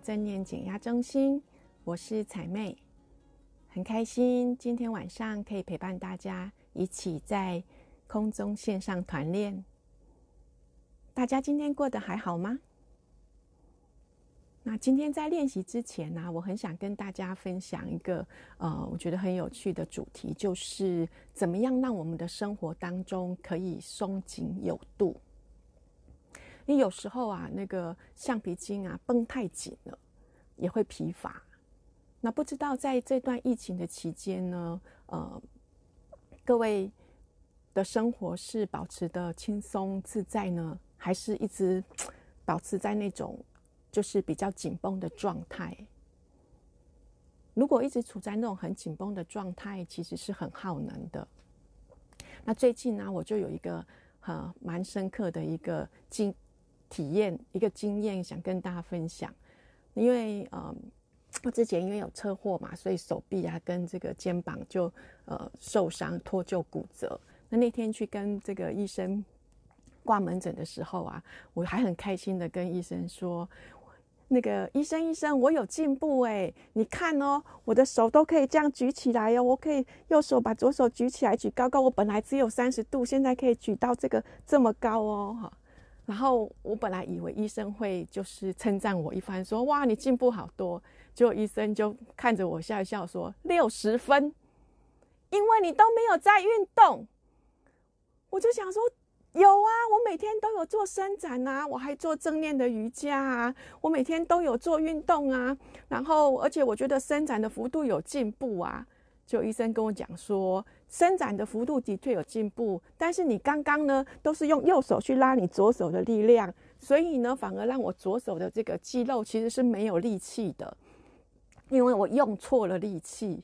正念减压中心，我是彩妹，很开心今天晚上可以陪伴大家一起在空中线上团练。大家今天过得还好吗？那今天在练习之前呢，我很想跟大家分享一个呃，我觉得很有趣的主题，就是怎么样让我们的生活当中可以松紧有度。你有时候啊，那个橡皮筋啊绷太紧了，也会疲乏。那不知道在这段疫情的期间呢，呃，各位的生活是保持的轻松自在呢，还是一直保持在那种就是比较紧绷的状态？如果一直处在那种很紧绷的状态，其实是很耗能的。那最近呢，我就有一个呃蛮深刻的一个经。体验一个经验，想跟大家分享。因为呃，我之前因为有车祸嘛，所以手臂啊跟这个肩膀就呃受伤脱臼骨折。那那天去跟这个医生挂门诊的时候啊，我还很开心的跟医生说：“那个医生医生，我有进步哎！你看哦，我的手都可以这样举起来哦，我可以右手把左手举起来举高高，我本来只有三十度，现在可以举到这个这么高哦，哈。”然后我本来以为医生会就是称赞我一番，说哇，你进步好多。结果医生就看着我笑一笑说六十分，因为你都没有在运动。我就想说有啊，我每天都有做伸展啊，我还做正念的瑜伽啊，我每天都有做运动啊。然后而且我觉得伸展的幅度有进步啊。就医生跟我讲说，伸展的幅度的确有进步，但是你刚刚呢都是用右手去拉你左手的力量，所以呢反而让我左手的这个肌肉其实是没有力气的，因为我用错了力气，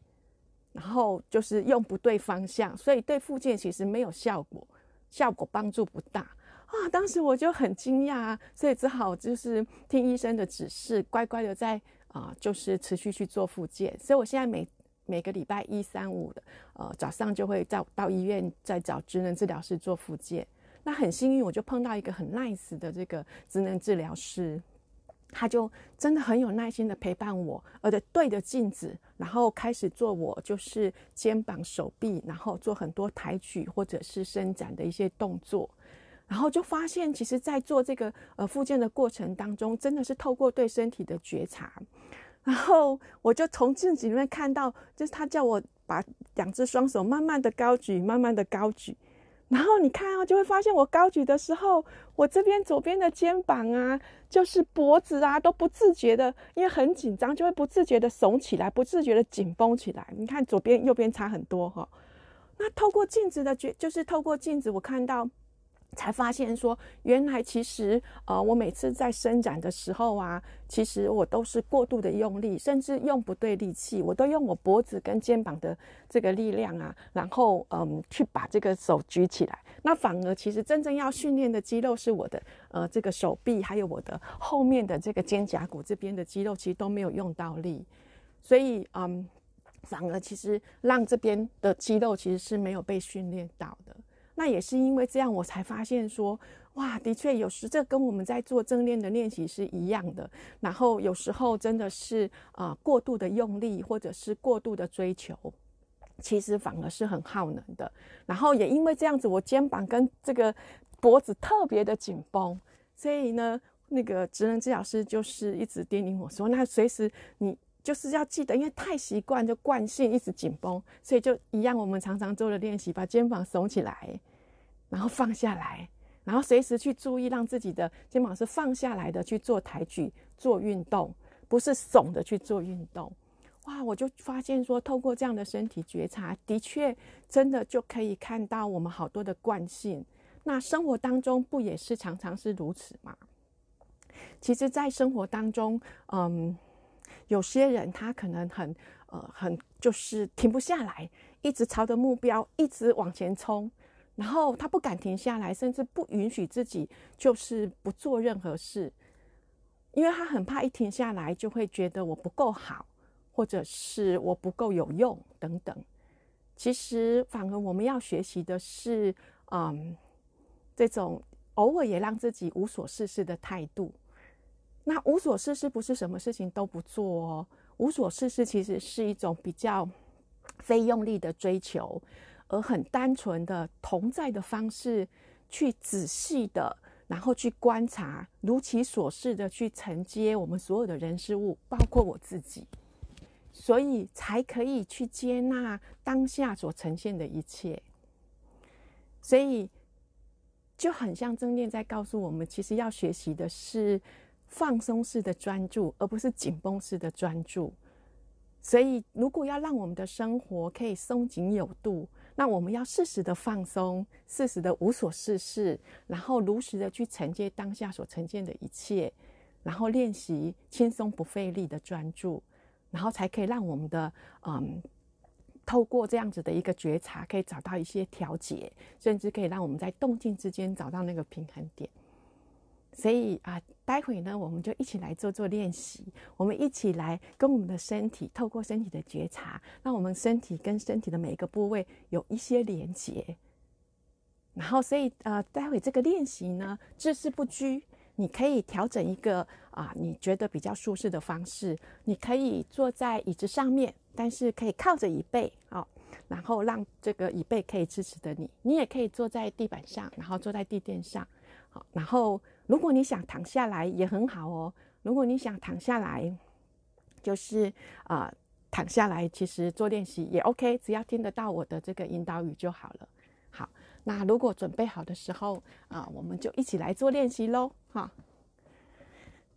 然后就是用不对方向，所以对复健其实没有效果，效果帮助不大啊。当时我就很惊讶，所以只好就是听医生的指示，乖乖的在啊，就是持续去做复健。所以我现在每每个礼拜一、三、五的，呃，早上就会到到医院再找职能治疗师做复健。那很幸运，我就碰到一个很 nice 的这个职能治疗师，他就真的很有耐心的陪伴我，而且对着镜子，然后开始做我就是肩膀、手臂，然后做很多抬举或者是伸展的一些动作，然后就发现，其实，在做这个呃复健的过程当中，真的是透过对身体的觉察。然后我就从镜子里面看到，就是他叫我把两只双手慢慢的高举，慢慢的高举。然后你看啊，就会发现我高举的时候，我这边左边的肩膀啊，就是脖子啊，都不自觉的，因为很紧张，就会不自觉的耸起来，不自觉的紧绷起来。你看左边、右边差很多哈。那透过镜子的觉，就是透过镜子，我看到。才发现说，原来其实，呃，我每次在伸展的时候啊，其实我都是过度的用力，甚至用不对力气，我都用我脖子跟肩膀的这个力量啊，然后嗯，去把这个手举起来。那反而其实真正要训练的肌肉是我的，呃，这个手臂，还有我的后面的这个肩胛骨这边的肌肉，其实都没有用到力，所以嗯，反而其实让这边的肌肉其实是没有被训练到的。那也是因为这样，我才发现说，哇，的确有时这跟我们在做正念的练习是一样的。然后有时候真的是啊、过度的用力或者是过度的追求，其实反而是很耗能的。然后也因为这样子，我肩膀跟这个脖子特别的紧绷，所以呢，那个职能治疗师就是一直叮咛我说，那随时你。就是要记得，因为太习惯就惯性一直紧绷，所以就一样。我们常常做的练习，把肩膀耸起来，然后放下来，然后随时去注意，让自己的肩膀是放下来的去做抬举、做运动，不是耸的去做运动。哇！我就发现说，透过这样的身体觉察，的确真的就可以看到我们好多的惯性。那生活当中不也是常常是如此吗？其实，在生活当中，嗯，有些人他可能很呃很就是停不下来，一直朝着目标一直往前冲，然后他不敢停下来，甚至不允许自己就是不做任何事，因为他很怕一停下来就会觉得我不够好，或者是我不够有用等等。其实，反而我们要学习的是，嗯，这种偶尔也让自己无所事事的态度。那无所事事不是什么事情都不做哦，无所事事其实是一种比较非用力的追求，而很单纯的同在的方式，去仔细的，然后去观察，如其所示的去承接我们所有的人事物，包括我自己，所以才可以去接纳当下所呈现的一切。所以就很像正念在告诉我们，其实要学习的是。放松式的专注，而不是紧绷式的专注。所以，如果要让我们的生活可以松紧有度，那我们要适时的放松，适时的无所事事，然后如实的去承接当下所呈现的一切，然后练习轻松不费力的专注，然后才可以让我们的嗯，透过这样子的一个觉察，可以找到一些调节，甚至可以让我们在动静之间找到那个平衡点。所以啊，待会呢，我们就一起来做做练习。我们一起来跟我们的身体，透过身体的觉察，让我们身体跟身体的每一个部位有一些连接。然后，所以呃，待会这个练习呢，姿势不拘，你可以调整一个啊，你觉得比较舒适的方式。你可以坐在椅子上面，但是可以靠着椅背，好，然后让这个椅背可以支持着你。你也可以坐在地板上，然后坐在地垫上，好，然后。如果你想躺下来也很好哦。如果你想躺下来，就是啊、躺下来，其实做练习也 OK，只要听得到我的这个引导语就好了。好，那如果准备好的时候啊、我们就一起来做练习喽。哈，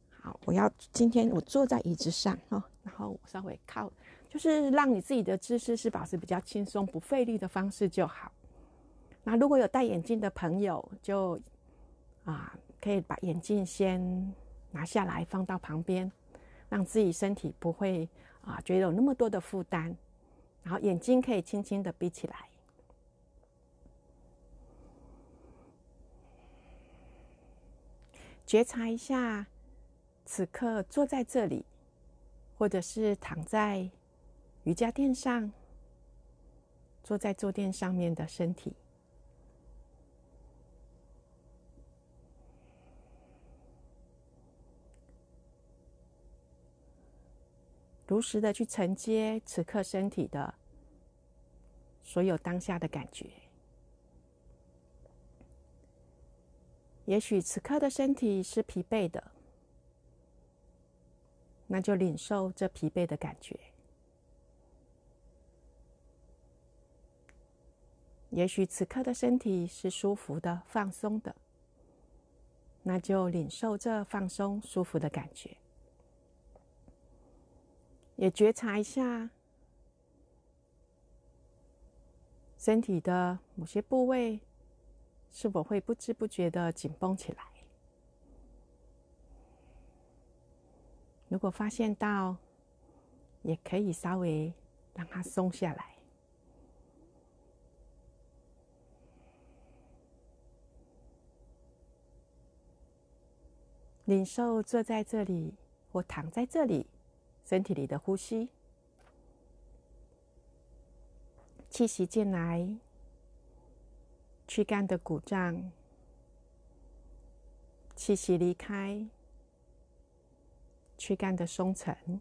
好，我要今天我坐在椅子上哈，然后我稍微靠，就是让你自己的姿势是保持比较轻松、不费力的方式就好。那如果有戴眼镜的朋友，就啊。可以把眼镜先拿下来，放到旁边，让自己身体不会啊觉得有那么多的负担。然后眼睛可以轻轻的闭起来，觉察一下此刻坐在这里，或者是躺在瑜伽垫上，坐在坐垫上面的身体。如实的去承接此刻身体的所有当下的感觉。也许此刻的身体是疲惫的，那就领受这疲惫的感觉。也许此刻的身体是舒服的、放松的，那就领受这放松、舒服的感觉。也觉察一下身体的某些部位是否会不知不觉的紧绷起来。如果发现到，也可以稍微让它松下来。领受坐在这里或躺在这里。身体里的呼吸，气息进来，躯干的鼓胀；气息离开，躯干的松沉。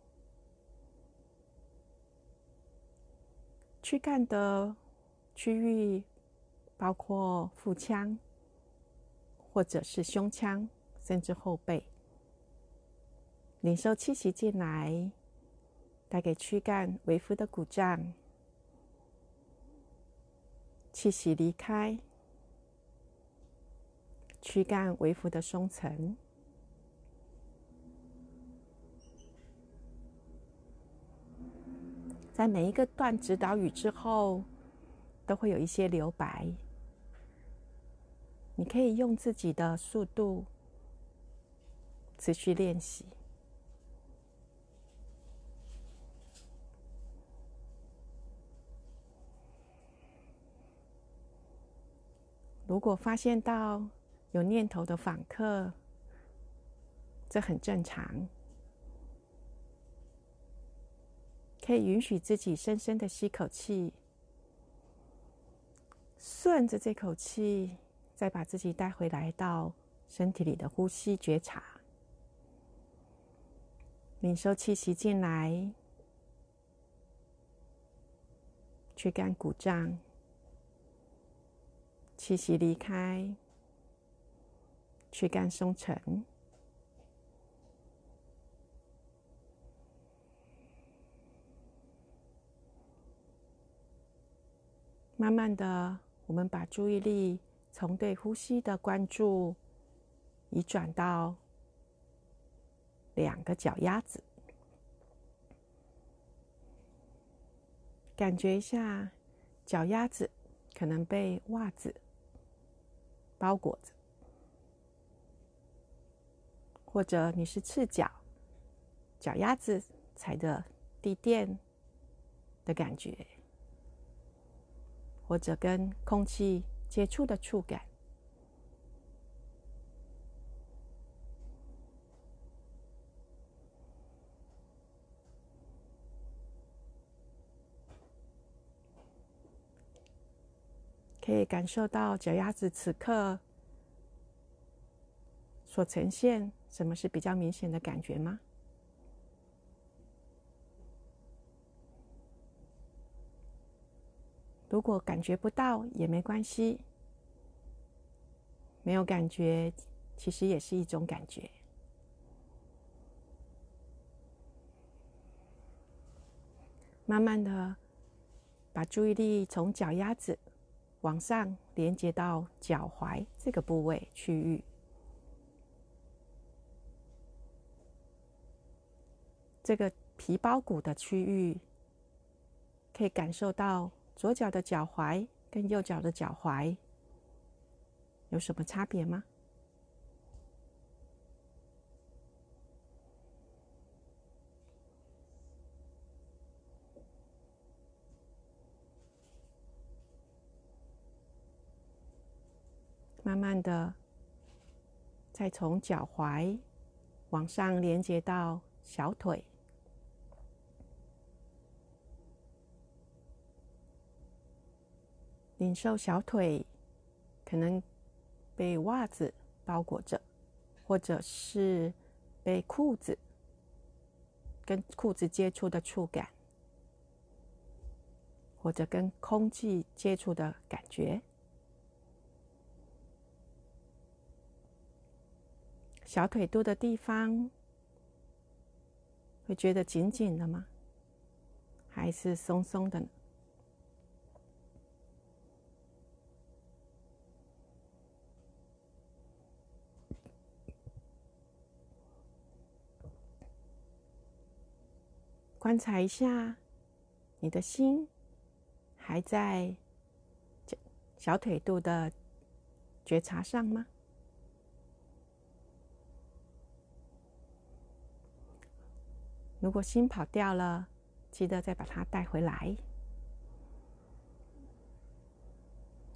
躯干的区域包括腹腔，或者是胸腔，甚至后背。领受气息进来，带给躯干微幅的鼓胀；气息离开，躯干微幅的松沉。在每一个段指导语之后，都会有一些留白。你可以用自己的速度持续练习。如果发现到有念头的访客，这很正常，可以允许自己深深的吸口气，顺着这口气，再把自己带回来到身体里的呼吸觉察，领受气息进来，去干鼓胀。气息离开，躯干松沉。慢慢的，我们把注意力从对呼吸的关注移转到两个脚丫子，感觉一下脚丫子可能被袜子。包裹着，或者你是赤脚，脚丫子踩着地垫的感觉，或者跟空气接触的触感，可以感受到脚丫子此刻所呈现什么是比较明显的感觉吗？如果感觉不到也没关系，没有感觉其实也是一种感觉。慢慢的把注意力从脚丫子。往上连接到脚踝这个部位区域，这个皮包骨的区域，可以感受到左脚的脚踝跟右脚的脚踝有什么差别吗？慢慢的，再从脚踝往上连接到小腿，领受小腿可能被袜子包裹着，或者是被裤子跟裤子接触的触感，或者跟空气接触的感觉。小腿肚的地方，会觉得紧紧的吗？还是松松的呢？观察一下，你的心还在小腿肚的觉察上吗？如果心跑掉了，记得再把它带回来。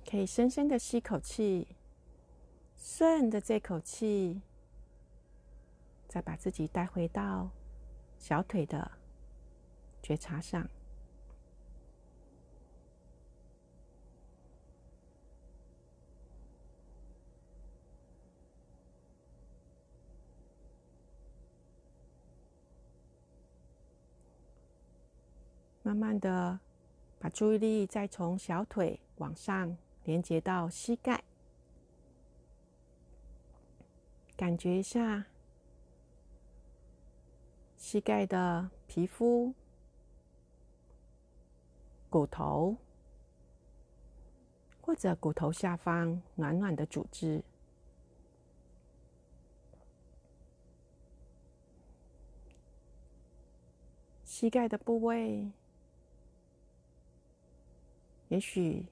可以深深的吸口气，顺着这口气，再把自己带回到小腿的觉察上。慢慢的，把注意力再从小腿往上连接到膝盖，感觉一下膝盖的皮肤、骨头，或者骨头下方暖暖的组织，膝盖的部位。也许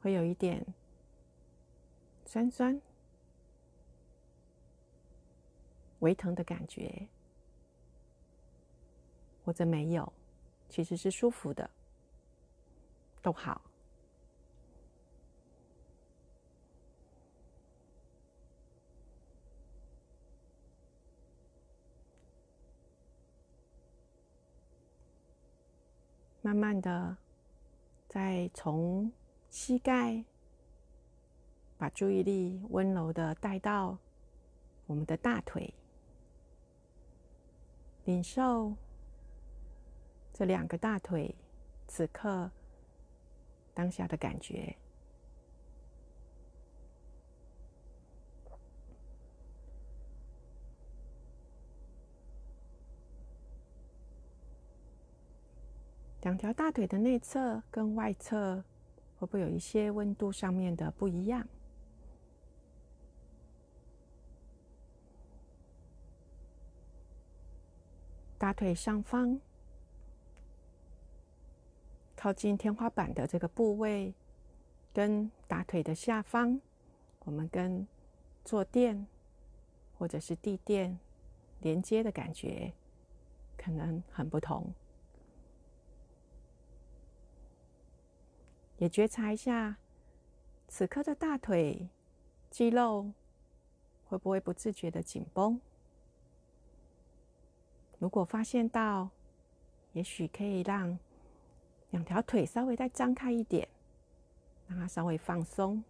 会有一点酸酸、微疼的感觉，或者没有，其实是舒服的，都好。慢慢的，再从膝盖，把注意力温柔的带到我们的大腿，领受这两个大腿此刻当下的感觉。两条大腿的内侧跟外侧会不会有一些温度上面的不一样？大腿上方靠近天花板的这个部位，跟大腿的下方，我们跟坐垫或者是地垫连接的感觉，可能很不同。也觉察一下，此刻的大腿肌肉会不会不自觉的紧绷？如果发现到，也许可以让两条腿稍微再张开一点，让它稍微放松。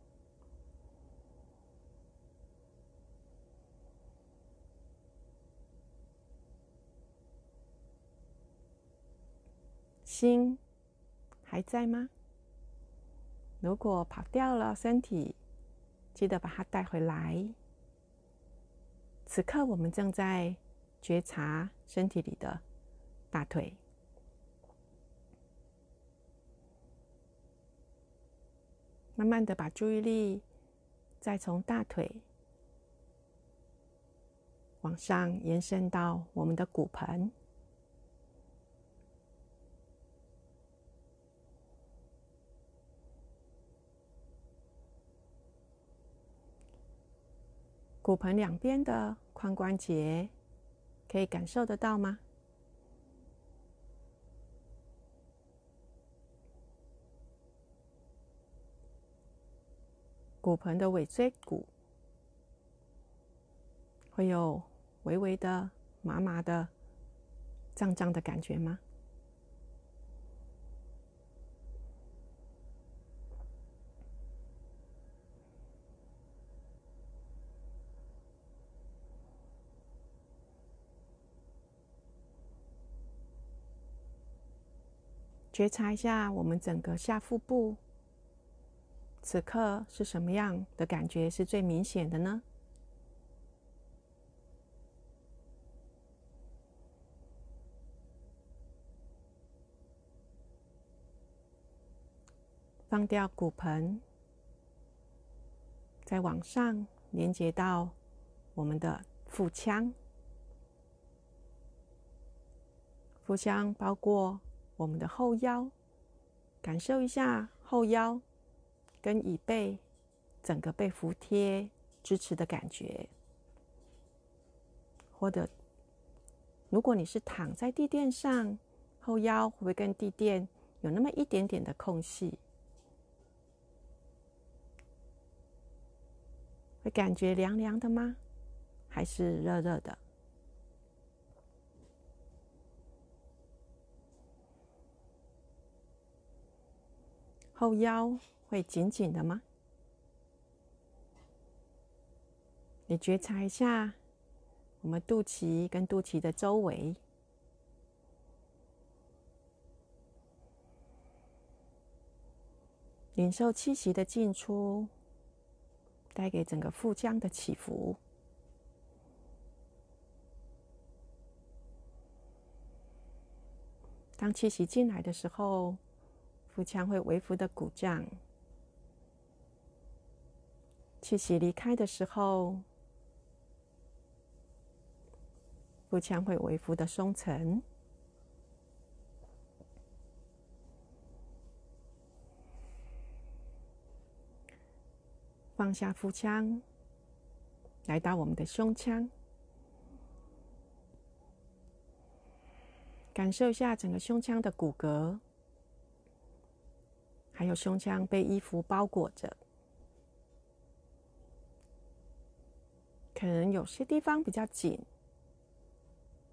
心还在吗？如果跑掉了，身体记得把它带回来。此刻我们正在觉察身体里的大腿，慢慢的把注意力再从大腿往上延伸到我们的骨盆。骨盆两边的髋关节可以感受得到吗？骨盆的尾椎骨会有微微的麻麻的胀胀的感觉吗？觉察一下我们整个下腹部，此刻是什么样的感觉是最明显的呢？放掉骨盆，再往上连接到我们的腹腔，腹腔包括。我们的后腰，感受一下后腰跟椅背整个被服贴支持的感觉。或者，如果你是躺在地垫上，后腰会不会跟地垫有那么一点点的空隙？会感觉凉凉的吗？还是热热的？后腰会紧紧的吗？你觉察一下，我们肚脐跟肚脐的周围，领受气息的进出，带给整个腹腔的起伏。当气息进来的时候。腹腔会微幅的鼓胀，气息离开的时候，腹腔会微幅的松沉。放下腹腔，来到我们的胸腔，感受一下整个胸腔的骨骼，还有胸腔被衣服包裹着，可能有些地方比较紧，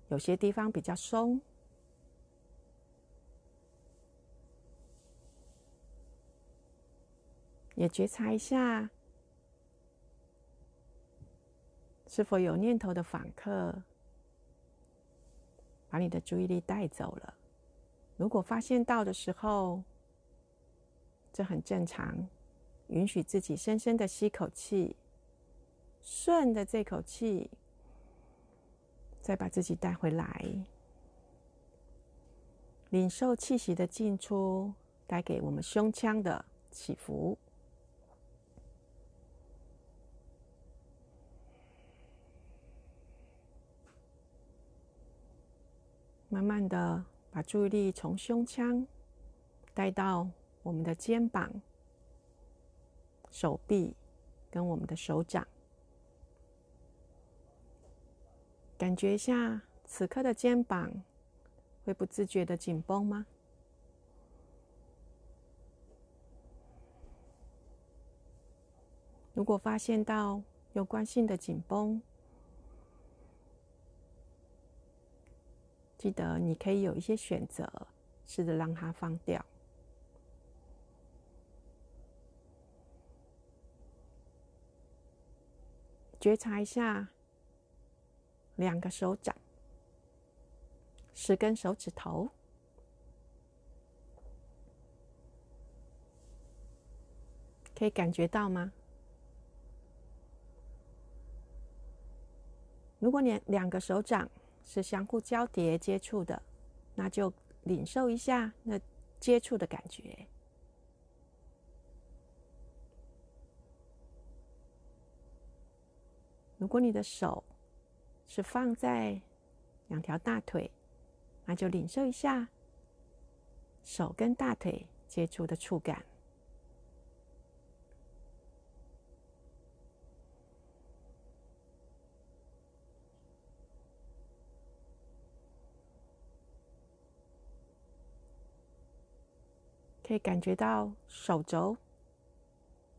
有些地方比较松。也觉察一下，是否有念头的访客把你的注意力带走了？如果发现到的时候，这很正常，允许自己深深的吸口气，顺着这口气，再把自己带回来，领受气息的进出带给我们胸腔的起伏。慢慢的把注意力从胸腔带到我们的肩膀、手臂跟我们的手掌，感觉一下此刻的肩膀会不自觉的紧绷吗？如果发现到有关性的紧绷，记得，你可以有一些选择，试着让它放掉。觉察一下，两个手掌，十根手指头，可以感觉到吗？如果你两个手掌，是相互交叠接触的，那就领受一下那接触的感觉。如果你的手是放在两条大腿，那就领受一下手跟大腿接触的触感。可以感觉到手肘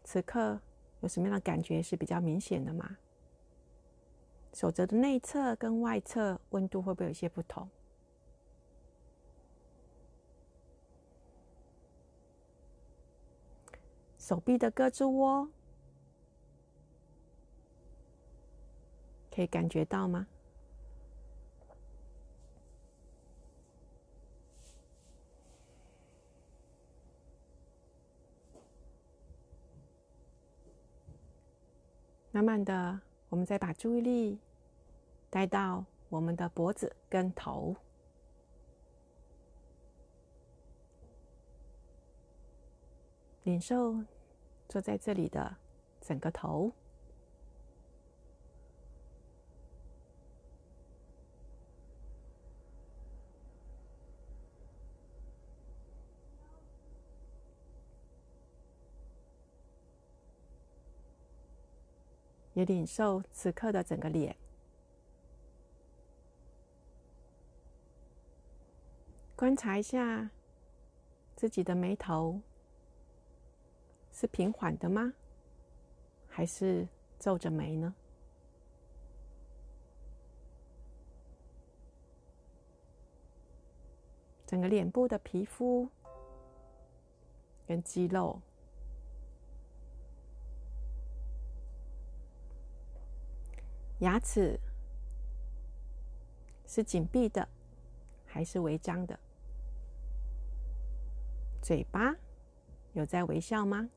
此刻有什么样的感觉是比较明显的吗？手肘的内侧跟外侧温度会不会有一些不同？手臂的胳肢窝可以感觉到吗？慢慢的，我们再把注意力带到我们的脖子跟头，感受坐在这里的整个头。也领受此刻的整个脸，观察一下自己的眉头是平缓的吗？还是皱着眉呢？整个脸部的皮肤跟肌肉。牙齿是紧闭的还是微张的？嘴巴有在微笑吗？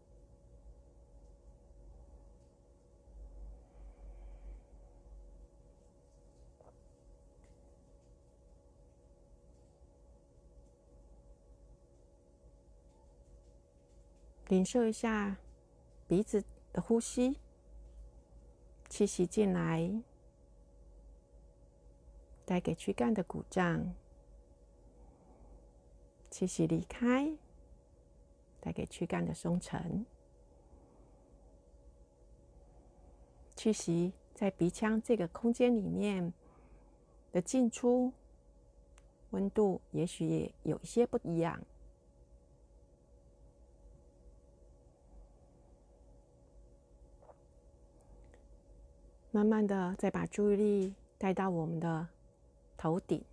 领受一下鼻子的呼吸。气息进来，带给躯干的鼓胀；气息离开，带给躯干的松沉。气息在鼻腔这个空间里面的进出，温度也许也有一些不一样。慢慢的，再把注意力带到我们的头顶，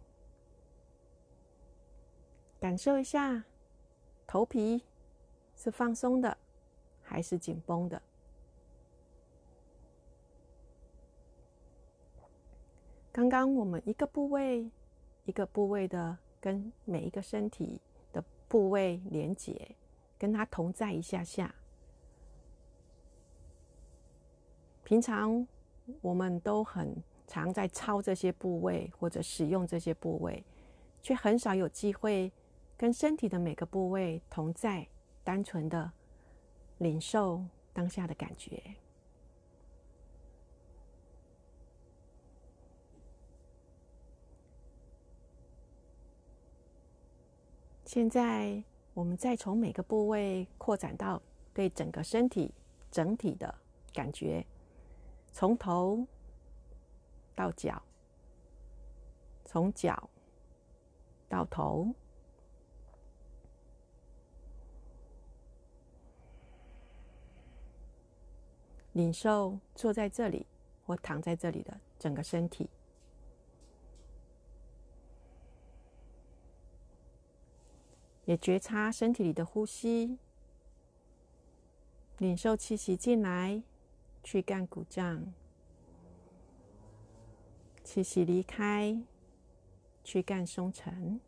感受一下头皮是放松的还是紧绷的。刚刚我们一个部位一个部位的跟每一个身体的部位连接，跟它同在一下下。平常我们都很常在操这些部位或者使用这些部位，却很少有机会跟身体的每个部位同在，单纯的领受当下的感觉。现在，我们再从每个部位扩展到对整个身体整体的感觉，从头到脚，从脚到头，领受坐在这里或躺在这里的整个身体。也觉察身体里的呼吸，领受气息进来，去干鼓胀；气息离开，驱赶松沉。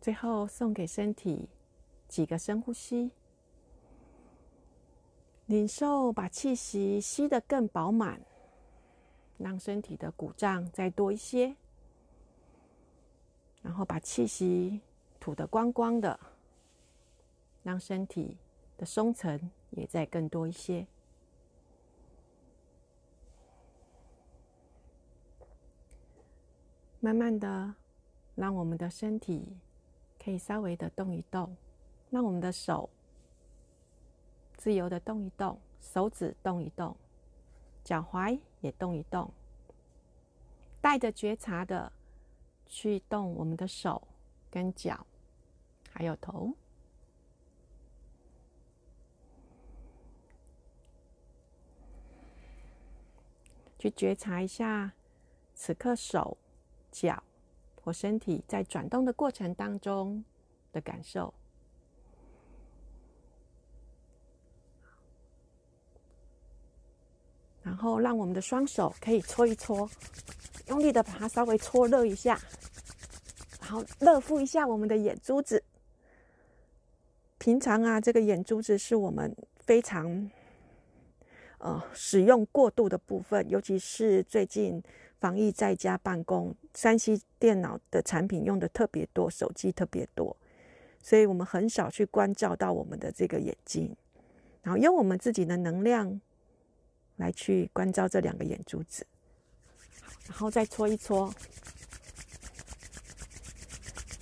最后，送给身体几个深呼吸，领受把气息吸得更饱满。让身体的鼓胀再多一些，然后把气息吐得光光的，让身体的松沉也再更多一些。慢慢的，让我们的身体可以稍微的动一动，让我们的手自由的动一动，手指动一动。脚踝也动一动，带着觉察的去动我们的手跟脚，还有头，去觉察一下此刻手、脚或身体在转动的过程当中的感受。然后让我们的双手可以搓一搓，用力的把它稍微搓热一下，然后热敷一下我们的眼珠子。平常啊，这个眼珠子是我们非常呃使用过度的部分，尤其是最近防疫在家办公，3C 电脑的产品用的特别多，手机特别多，所以我们很少去关照到我们的这个眼睛，然后用我们自己的能量。来去关照这两个眼珠子，然后再搓一搓，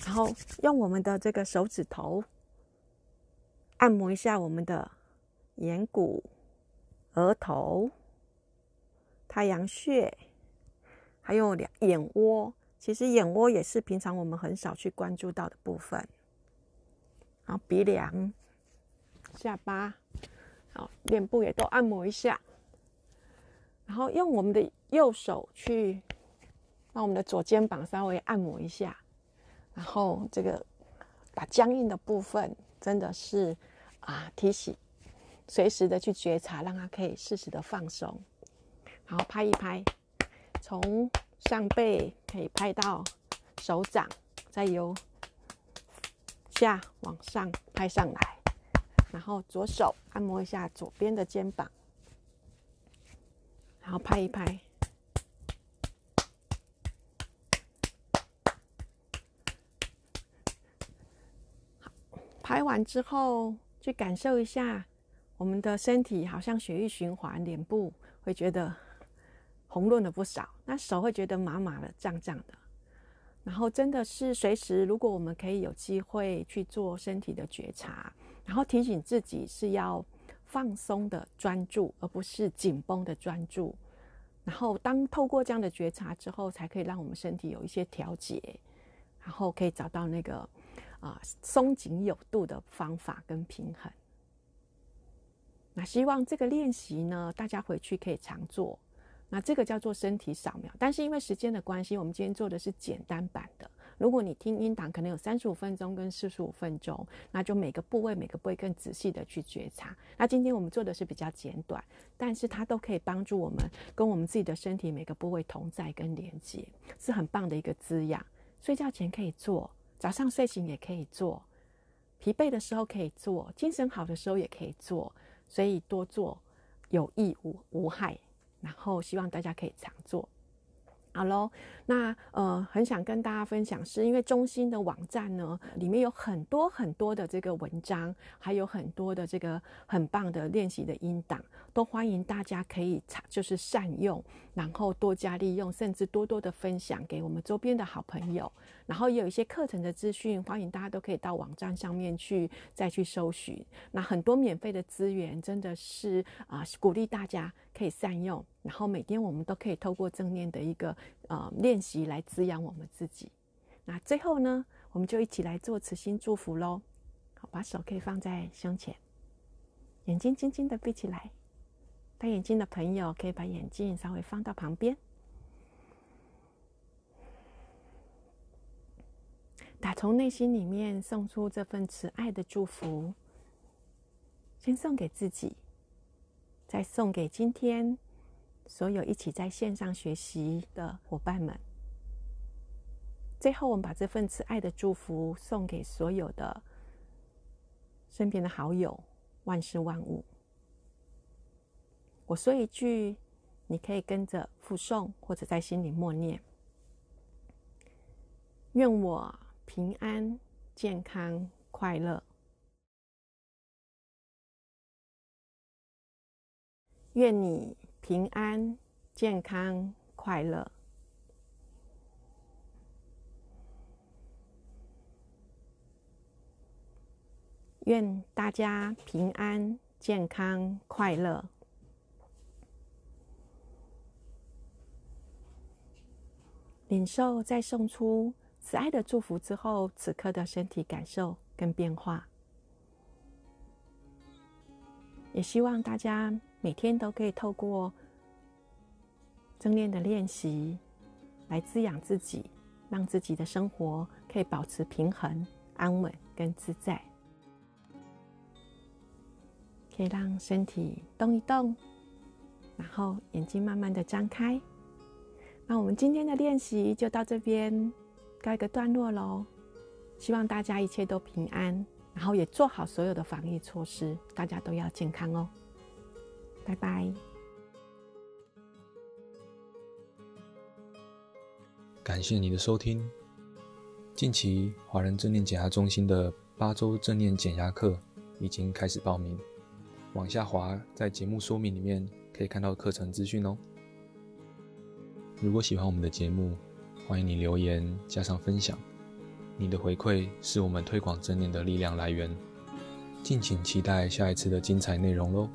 然后用我们的这个手指头按摩一下我们的眼骨、额头、太阳穴，还有两眼窝。其实眼窝也是平常我们很少去关注到的部分。然后鼻梁、下巴，好，脸部也都按摩一下。然后用我们的右手去把我们的左肩膀稍微按摩一下，然后这个把僵硬的部分真的是啊提醒，随时的去觉察，让它可以适时的放松。好拍一拍，从上背可以拍到手掌，再由下往上拍上来，然后左手按摩一下左边的肩膀。然后拍一拍，拍完之后去感受一下我们的身体，好像血液循环，脸部会觉得红润了不少，那手会觉得麻麻的、胀胀的。然后真的是随时，如果我们可以有机会去做身体的觉察，然后提醒自己是要放松的专注，而不是紧绷的专注。然后当透过这样的觉察之后，才可以让我们身体有一些调节，然后可以找到那个啊、松紧有度的方法跟平衡。那希望这个练习呢，大家回去可以常做。那这个叫做身体扫描，但是因为时间的关系，我们今天做的是简单版的。如果你听音档，可能有三十五分钟跟四十五分钟，那就每个部位每个部位更仔细的去觉察。那今天我们做的是比较简短，但是它都可以帮助我们跟我们自己的身体每个部位同在跟连接，是很棒的一个滋养。睡觉前可以做，早上睡醒也可以做，疲惫的时候可以做，精神好的时候也可以做，所以多做有益无无害。然后希望大家可以常做。好喽，那呃，很想跟大家分享，是因为中心的网站呢，里面有很多很多的这个文章，还有很多的这个很棒的练习的音档，都欢迎大家可以就是善用，然后多加利用，甚至多多的分享给我们周边的好朋友。然后也有一些课程的资讯，欢迎大家都可以到网站上面去再去搜寻。那很多免费的资源，真的是啊、鼓励大家可以善用。然后每天我们都可以透过正念的一个呃练习来滋养我们自己。那最后呢，我们就一起来做慈心祝福喽。好，把手可以放在胸前，眼睛轻轻的闭起来。戴眼镜的朋友可以把眼镜稍微放到旁边，打从内心里面送出这份慈爱的祝福，先送给自己，再送给今天。所有一起在线上学习的伙伴们，最后我们把这份慈爱的祝福送给所有的身边的好友、万事万物。我说一句，你可以跟着附诵，或者在心里默念：愿我平安、健康、快乐。愿你。平安、健康、快乐。愿大家平安、健康、快乐。领受在送出慈爱的祝福之后，此刻的身体感受跟变化。也希望大家每天都可以透过正念的练习来滋养自己，让自己的生活可以保持平衡、安稳跟自在。可以让身体动一动，然后眼睛慢慢的张开。那我们今天的练习就到这边告一个段落喽。希望大家一切都平安。然后也做好所有的防疫措施，大家都要健康哦。拜拜。感谢你的收听。近期华人正念减压中心的八周正念减压课已经开始报名，往下滑，在节目说明里面可以看到课程资讯哦。如果喜欢我们的节目，欢迎你留言加上分享。你的回馈是我们推广正念的力量来源，敬请期待下一次的精彩内容喽。